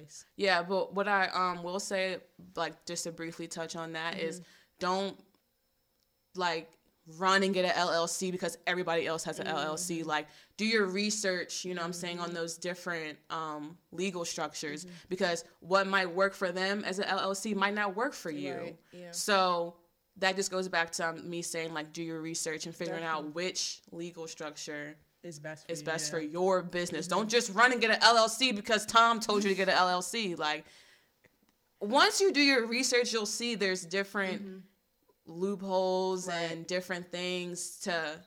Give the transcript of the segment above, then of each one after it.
advice. Yeah, but what I um will say, like just to briefly touch on that, mm-hmm. is don't like run and get an LLC because everybody else has an mm-hmm. LLC. Like do your research, you know I'm saying, on mm-hmm. those different um, legal structures mm-hmm. because what might work for them as an LLC might not work for you. Right. Yeah. So that just goes back to um, me saying like do your research and figuring Definitely. out which legal structure is best for you, best yeah. for your business. Mm-hmm. Don't just run and get an LLC because Tom told you to get an LLC. Like once you do your research, you'll see there's different mm-hmm. loopholes right. and different things to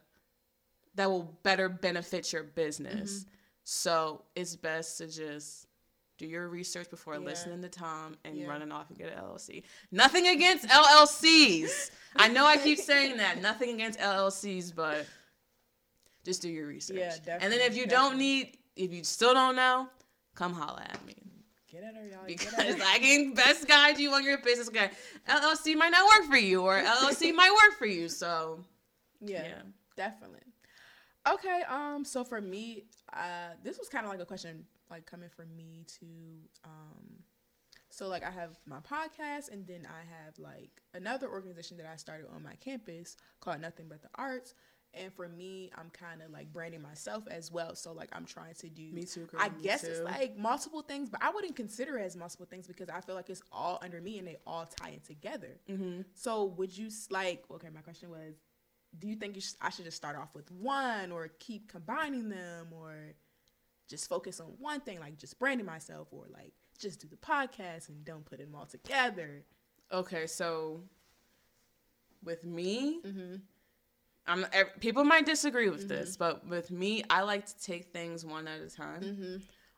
that will better benefit your business. Mm-hmm. So it's best to just do your research before yeah. listening to Tom and yeah. running off and get an LLC. Nothing against LLCs. I know I keep saying that. Nothing against LLCs, but just do your research. Yeah, definitely. And then if you definitely. don't need, if you still don't know, come holla at me. Get at her, y'all. Because I can best guide you on your business. Okay, LLC might not work for you, or LLC might work for you. So, yeah, yeah, definitely. Okay, um, so for me, uh, this was kind of like a question like coming from me to um so like I have my podcast and then I have like another organization that I started on my campus called Nothing But the Arts. And for me, I'm kind of like branding myself as well. So like I'm trying to do Me too, girl, I guess too. it's like multiple things, but I wouldn't consider it as multiple things because I feel like it's all under me and they all tie in together. Mm-hmm. So would you like okay, my question was do you think you sh- I should just start off with one or keep combining them or just focus on one thing, like just branding myself, or like just do the podcast and don't put them all together. Okay, so with me, mm-hmm. I'm people might disagree with mm-hmm. this, but with me, I like to take things one at a time. Mm-hmm.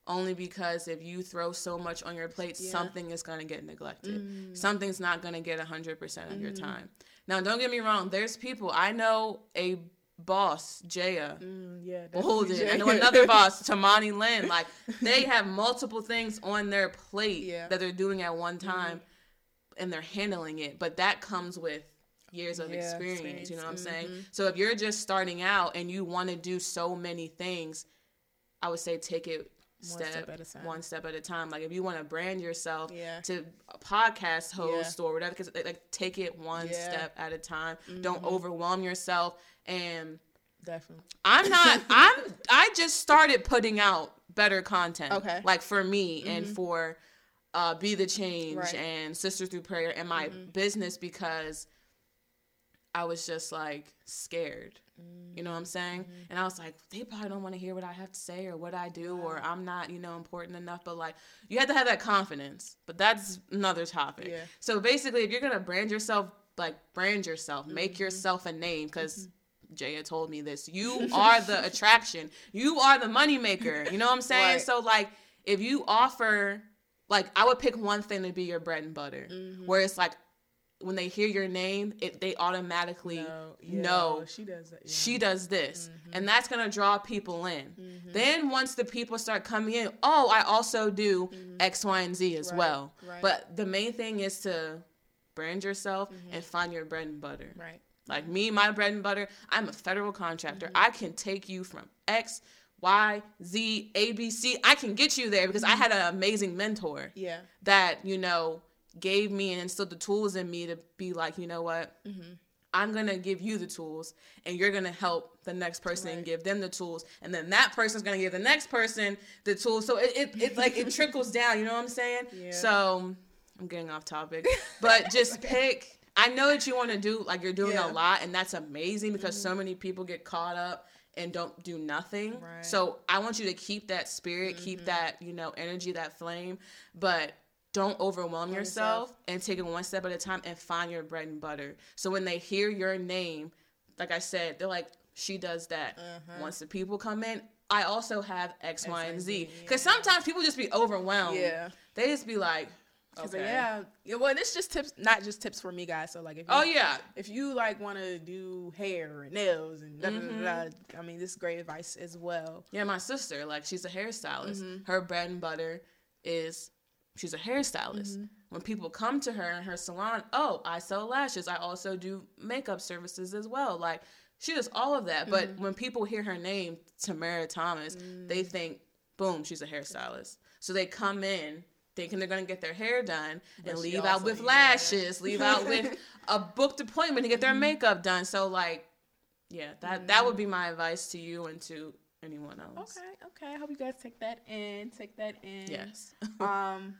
Only because if you throw so much on your plate, yeah. something is gonna get neglected. Mm. Something's not gonna get hundred percent of your mm-hmm. time. Now, don't get me wrong. There's people I know a boss, Jaya, mm, yeah, Bolden, and another boss, Tamani Lynn. Like they have multiple things on their plate yeah. that they're doing at one mm-hmm. time, mm-hmm. and they're handling it. But that comes with years of yeah, experience, experience, You know what I'm saying? Mm-hmm. So if you're just starting out and you want to do so many things, I would say take it one step, step, at a time. One step at a time. Like if you want to brand yourself yeah. to a podcast host yeah. or whatever, because like take it one yeah. step at a time. Mm-hmm. Don't overwhelm yourself. And definitely, I'm not. I'm. I just started putting out better content. Okay. Like for me mm-hmm. and for uh, be the change right. and sister through prayer and my mm-hmm. business because I was just like scared. You know what I'm saying? Mm-hmm. And I was like, they probably don't want to hear what I have to say or what I do, or I'm not, you know, important enough. But like, you have to have that confidence. But that's another topic. Yeah. So basically, if you're gonna brand yourself, like brand yourself, mm-hmm. make yourself a name, because. Mm-hmm. Jaya told me this. You are the attraction. You are the moneymaker. You know what I'm saying? Right. So like if you offer like I would pick one thing to be your bread and butter. Mm-hmm. Where it's like when they hear your name, it they automatically no, yeah, know she does that. Yeah. She does this, mm-hmm. and that's gonna draw people in. Mm-hmm. Then once the people start coming in, oh, I also do mm-hmm. X, Y, and Z as right, well. Right. But the main thing is to brand yourself mm-hmm. and find your bread and butter. Right. Like me, my bread and butter. I'm a federal contractor. Mm-hmm. I can take you from X. Y, Z, A, B, C. I can get you there because I mm-hmm. had an amazing mentor. Yeah. That, you know, gave me and instilled the tools in me to be like, you know what? Mm-hmm. I'm gonna give you the tools, and you're gonna help the next person right. and give them the tools, and then that person's gonna give the next person the tools. So it, it it's like it trickles down. You know what I'm saying? Yeah. So I'm getting off topic, but just pick. I know that you want to do like you're doing yeah. a lot, and that's amazing because mm-hmm. so many people get caught up and don't do nothing. Right. So I want you to keep that spirit, mm-hmm. keep that you know energy, that flame, but don't overwhelm yourself, yourself and take it one step at a time and find your bread and butter. So when they hear your name, like I said, they're like, she does that. Uh-huh. Once the people come in, I also have X, Y, and Z. Because yeah. sometimes people just be overwhelmed. Yeah. They just be like, okay. yeah, yeah. Well, it's just tips, not just tips for me, guys. So like, if you, oh yeah, if you like want to do hair and nails and blah, mm-hmm. blah, blah, I mean, this is great advice as well. Yeah, my sister, like, she's a hairstylist. Mm-hmm. Her bread and butter is she's a hairstylist. Mm-hmm. When people come to her in her salon, oh, I sell lashes. I also do makeup services as well. Like she does all of that. Mm-hmm. But when people hear her name, Tamara Thomas, mm-hmm. they think boom, she's a hairstylist. So they come in thinking they're gonna get their hair done But and leave out with lashes, leave out with a booked appointment to get their makeup done. So like, yeah, that that would be my advice to you and to anyone else. Okay, okay. I hope you guys take that in. Take that in. Yes. um,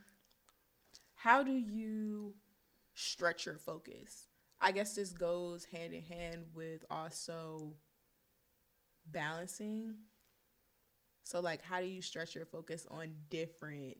how do you stretch your focus? I guess this goes hand in hand with also balancing. So, like, how do you stretch your focus on different,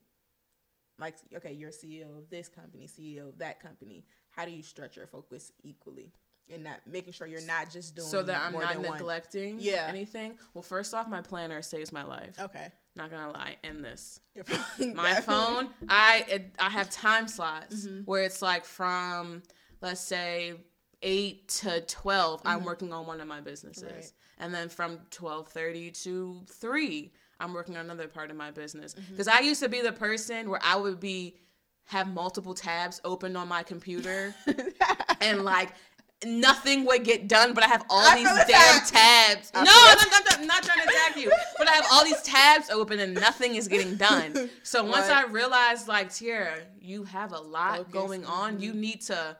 like, okay, you're CEO of this company, CEO of that company. How do you stretch your focus equally and not making sure you're not just doing so that I'm more not one? neglecting Yeah. anything. Well, first off, my planner saves my life. Okay. Not gonna lie, in this. My phone i it, i have time slots Mm-hmm. where it's like from let's say 8 to 12 i'm working on one of my businesses Mm-hmm. Right. and then from 12.30 to 3 i'm working on another part of my business Mm-hmm. because i used to be the person where i would be have multiple tabs open on my computer and like nothing would get done, but I have all I these damn tabs. I no, I'm not, I'm not trying to attack you, but I have all these tabs open and nothing is getting done. So once I realized, like, Tierra, you have a lot Focus, going on. You need to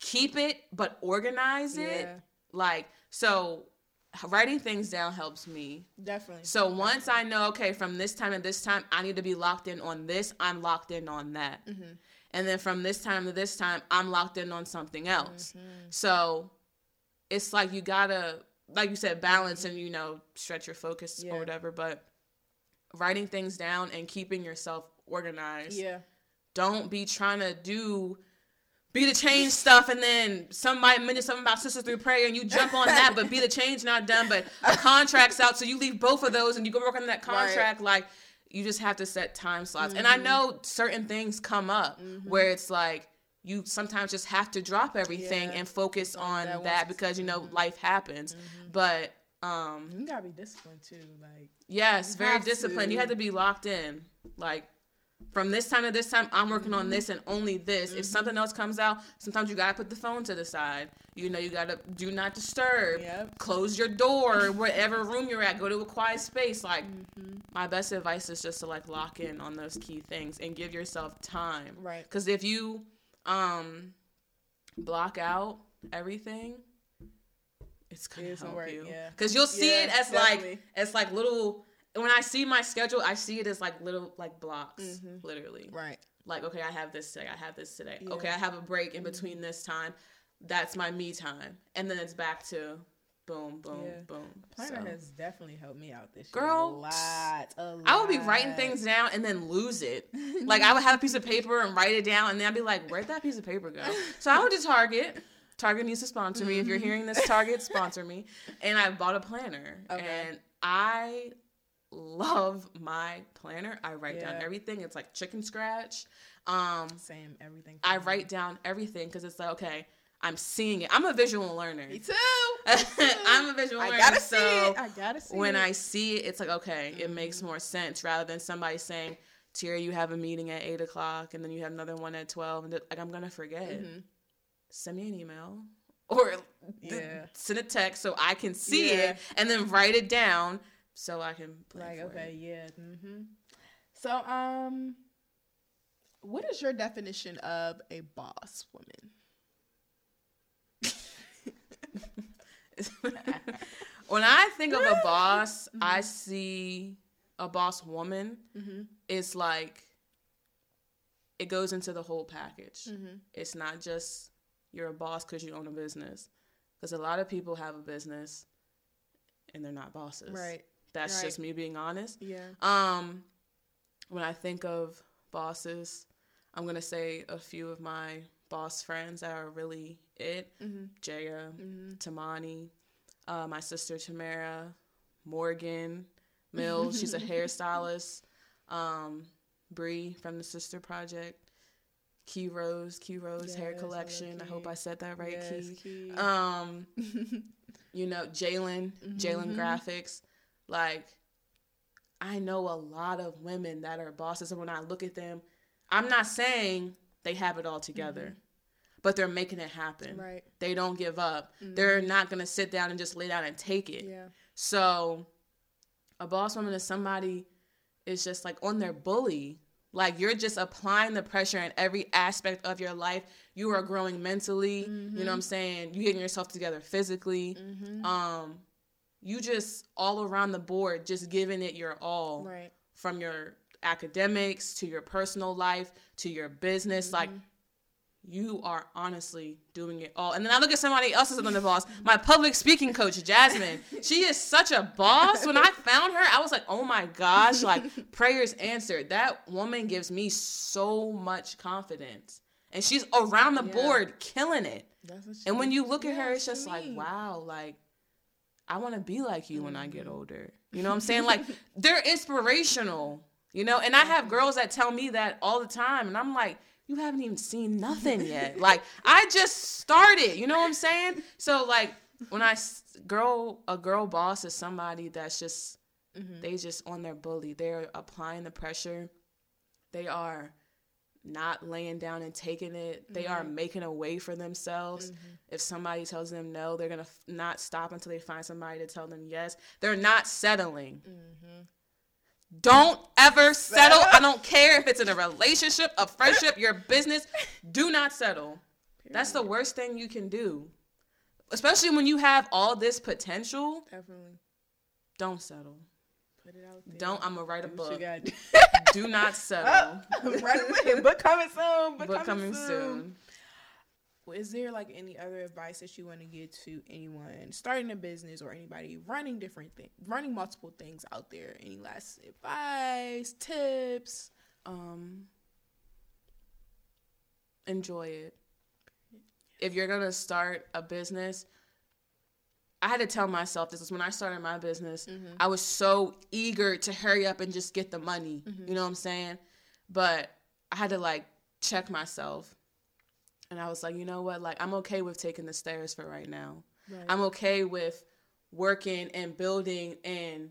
keep it, but organize it. Yeah. Like, so writing things down helps me. Definitely. So once I know, okay, from this time to this time, I need to be locked in on this, I'm locked in on that. Mm-hmm. And then from this time to this time, I'm locked in on something else. Mm-hmm. So it's like you gotta, like you said, balance and, you know, stretch your focus Yeah. or whatever. But writing things down and keeping yourself organized. Yeah. Don't be trying to do. Be the change stuff, and then somebody mentioned something about sisters through prayer, and you jump on that. But be the change not done, but a contract's out, so you leave both of those, and you go work on that Right. contract. Like you just have to set time slots. And I Mm-hmm. know certain things come up where it's like you sometimes just have to drop everything Yeah. and focus on that that, because you know life happens. But um, You gotta be disciplined too. Like Yes, very disciplined. You to. have to be locked in. Like from this time to this time, I'm working Mm-hmm. on this and only this. If something else comes out, sometimes you gotta put the phone to the side. You know, you gotta do not disturb. Yep. Close your door, whatever room you're at. Go to a quiet space. Like Mm-hmm. my best advice is just to like lock in on those key things and give yourself time. Right. Because if you um block out everything. It's gonna gonna help work, you yeah. because you'll see Yeah, it as definitely. like as like little when I see my schedule, I see it as like little like blocks, Mm-hmm. literally. right. Like, okay, I have this today, I have this today. Yeah. Mm-hmm. Okay, I have a break in between this time. That's my me time. And then it's back to boom, boom, Yeah. boom. Planner So, has definitely helped me out this year. Girl, a lot, a lot. I would be writing things down and then lose it. like I would have a piece of paper and write it down and then I'd be like, where'd that piece of paper go? So I went to Target. Target needs to sponsor me. If you're hearing this, Target sponsor me. And I bought a planner. Okay. And I love my planner. I write down everything. It's like chicken scratch. Um, Same everything. I write down everything because it's like, okay, I'm seeing it. I'm a visual learner. Me too. I'm a visual I learner. gotta see so it. I gotta see when it. I see it, it's like, okay, it makes Mm-hmm. more sense rather than somebody saying, Tira, you have a meeting at eight o'clock and then you have another one at 12. And like, I'm going to forget. Mm-hmm. Send me an email or th- Yeah. send a text so I can see Yeah. it and then write it down so I can like okay, it. yeah. Mm-hmm. So um, what is your definition of a boss woman? when I think of a boss, Mm-hmm. I see a boss woman. Mm-hmm. It's like it goes into the whole package. Mm-hmm. It's not just you're a boss because you own a business. Because a lot of people have a business and they're not bosses. Right. That's Right. just me being honest. Yeah. Um, when I think of bosses, I'm gonna say a few of my boss friends that are really it. Mm-hmm. Jaya, Mm-hmm. Tamani, uh, my sister Tamara, Morgan Mills. she's a hairstylist. Um, Bree from the Sister Project. Key Rose, Key Rose Hair Yes, I love Collection. I hope I said that right, Yes, Key. Key. Um, you know, Jalen, Jalen Mhm. Graphics. Like, I know a lot of women that are bosses, and when I look at them, I'm not saying they have it all together, but they're making it happen. right. They don't give up. They're not gonna sit down and just lay down and take it. Yeah. So, a boss woman is somebody is just like on their bully. Like you're just applying the pressure in every aspect of your life. You are growing mentally. Mm-hmm. You know what I'm saying? You getting yourself together physically. Mm-hmm. Um, you just all around the board, just giving it your all. Right. From your academics to your personal life to your business. Mm-hmm. Like you are honestly doing it all. And then I look at somebody else as the boss. My public speaking coach, Jasmine. She is such a boss. When I found her, I was like, oh my gosh, like prayers answered. That woman gives me so much confidence. And she's around the yeah. board killing it. And when you look at her, it's just like, wow, like I want to be like you when I get mm-hmm. older. You know what I'm saying? Like they're inspirational, you know? And I have girls that tell me that all the time. And I'm like, you haven't even seen nothing yet. like I just started, you know what I'm saying? So like when I girl a girl boss is somebody that's just mm-hmm. they just on their bully. They're applying the pressure. They are not laying down and taking it. They mm-hmm. are making a way for themselves. Mm-hmm. If somebody tells them no, they're gonna f- not stop until they find somebody to tell them yes. They're not settling. Mm-hmm. Don't ever settle. I don't care if it's in a relationship, a friendship, your business. Do not settle. That's the worst thing you can do. Especially when you have all this potential. Definitely. Don't settle. Put it out there. Don't. I'm gonna write a book. do not settle. Oh, write a book. Coming soon. Book, book coming, soon. soon is there like any other advice that you want to give to anyone starting a business or anybody running different things, running multiple things out there? Any last advice, tips? Um, enjoy it. If you're gonna start a business, I had to tell myself this was when I started my business. Mm-hmm. I was so eager to hurry up and just get the money. Mm-hmm. You know what I'm saying? But I had to like check myself and I was like, you know what? Like, I'm okay with taking the stairs for right now. Right. I'm okay with working and building and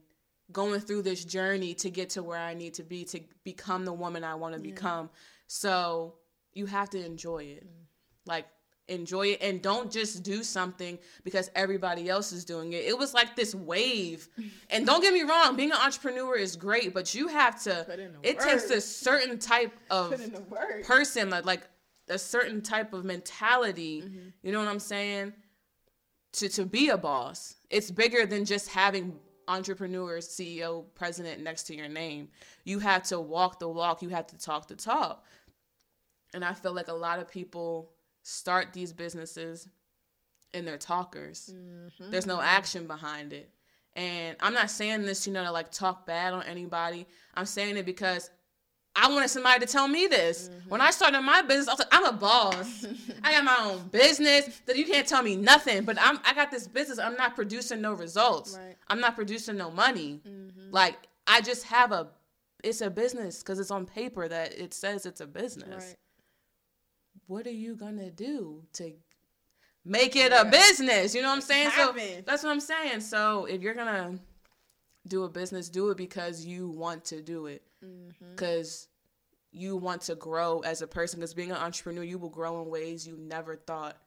going through this journey to get to where I need to be to become the woman I want to yeah. become. So you have to enjoy it. Mm. Like, enjoy it and don't just do something because everybody else is doing it. It was like this wave. and don't get me wrong, being an entrepreneur is great, but you have to it takes a certain type of person like like a certain type of mentality. Mm-hmm. You know what I'm saying? To to be a boss, it's bigger than just having entrepreneur, CEO, president next to your name. You have to walk the walk. You have to talk the talk. And I feel like a lot of people start these businesses and they're talkers. Mm-hmm. There's no action behind it. And I'm not saying this, you know, to like talk bad on anybody. I'm saying it because I wanted somebody to tell me this. Mm-hmm. When I started my business, I was like, I'm a boss. I got my own business. That you can't tell me nothing. But I'm I got this business. I'm not producing no results. Right. I'm not producing no money. Mm-hmm. Like I just have a it's a business because it's on paper that it says it's a business. Right. What are you gonna do to make it yeah. a business? You know what I'm saying? So that's what I'm saying. So if you're gonna do a business, do it because you want to do it because mm-hmm. you want to grow as a person. Because being an entrepreneur, you will grow in ways you never thought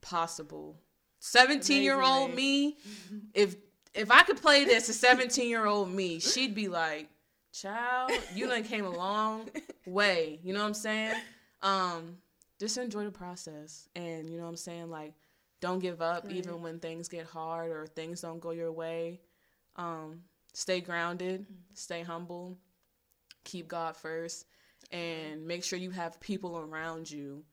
possible. Seventeen year old me, if if I could play this to seventeen year old me, she'd be like, "Child, you done came a long way." You know what I'm saying? Um, just enjoy the process, and you know what I'm saying. Like, don't give up right. even when things get hard or things don't go your way. Um, stay grounded, mm-hmm. stay humble, keep God first and make sure you have people around you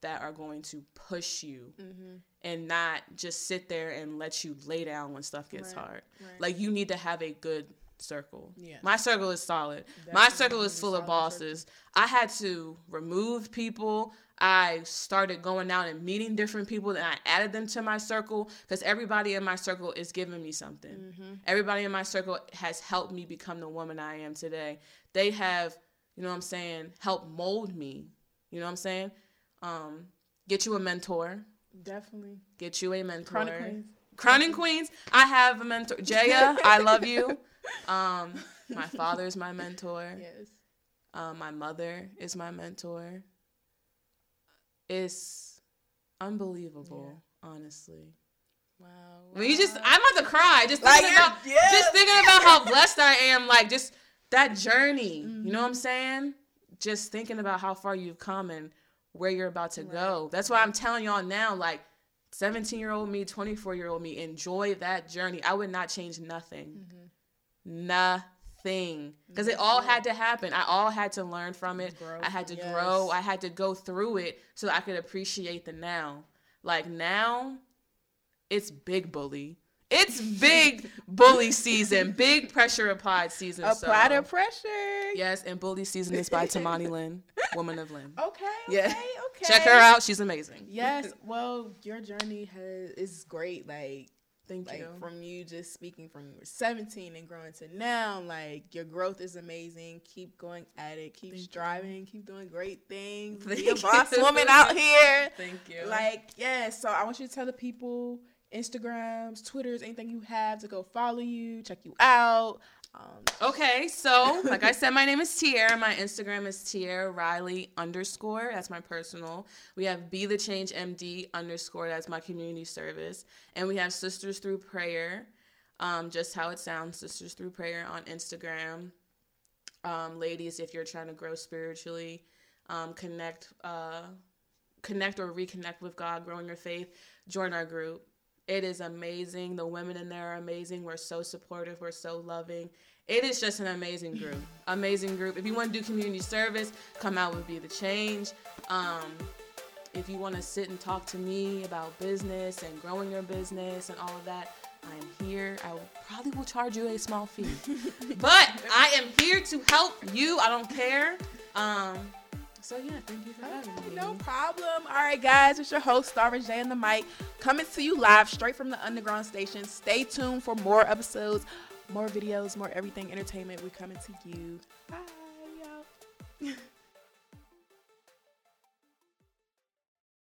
that are going to push you mm-hmm. and not just sit there and let you lay down when stuff gets right. hard. Right. Like you need to have a good circle. Yeah. My circle is solid. That's My circle is full of bosses. Circle. I had to remove people. I started going out and meeting different people and I added them to my circle because everybody in my circle is giving me something. Mm-hmm. Everybody in my circle has helped me become the woman I am today. They have, you know what I'm saying, helped mold me. You know what I'm saying? Um, get you a mentor. Definitely. Get you a mentor. Chronic Chronic Queens. I have a mentor. Jaya, I love you. Um, my father is my mentor. Yes. Um, my mother is my mentor. It's unbelievable, yeah. honestly. Wow, wow. When you just, I'm about to cry. Just thinking like, about, yeah. just thinking about how blessed I am. Like just that journey. Mm-hmm. You know what I'm saying? Just thinking about how far you've come and where you're about to right. go. That's why I'm telling y'all now, like 17 year old me, 24 year old me, enjoy that journey. I would not change nothing. Mm-hmm. Nothing. Because it all had to happen. I all had to learn from it. I had to yes. grow. I had to go through it so I could appreciate the now. Like now, it's big bully. It's big bully season, big pressure applied season. Apply so. pressure. Yes, and bully season is by Tamani Lynn, woman of Lynn. Okay, okay, yeah. okay. Check her out. She's amazing. Yes. Well, your journey has is great. Like Thank like, you. From you just speaking from 17 and growing to now, like your growth is amazing. Keep going at it. Keep Thank striving. You. Keep doing great things. Thank Be a boss woman out here. Thank you. Like, yeah. So I want you to tell the people Instagrams, Twitters, anything you have to go follow you, check you out. Um, okay, so like I said, my name is Tierra. My Instagram is Tierra Riley underscore. That's my personal. We have Be the Change MD underscore. That's my community service. And we have Sisters Through Prayer, um, just how it sounds, Sisters Through Prayer on Instagram. Um, ladies, if you're trying to grow spiritually, um, connect, uh, connect or reconnect with God, growing your faith, join our group. It is amazing. The women in there are amazing. We're so supportive. We're so loving. It is just an amazing group. Amazing group. If you want to do community service, come out with Be the Change. Um, if you want to sit and talk to me about business and growing your business and all of that, I'm here. I will, probably will charge you a small fee, but I am here to help you. I don't care. Um, so yeah, thank you for oh, me. No problem. All right, guys, it's your host, Starvin J and the Mic, coming to you live straight from the underground station. Stay tuned for more episodes, more videos, more everything entertainment. We're coming to you. Bye, y'all.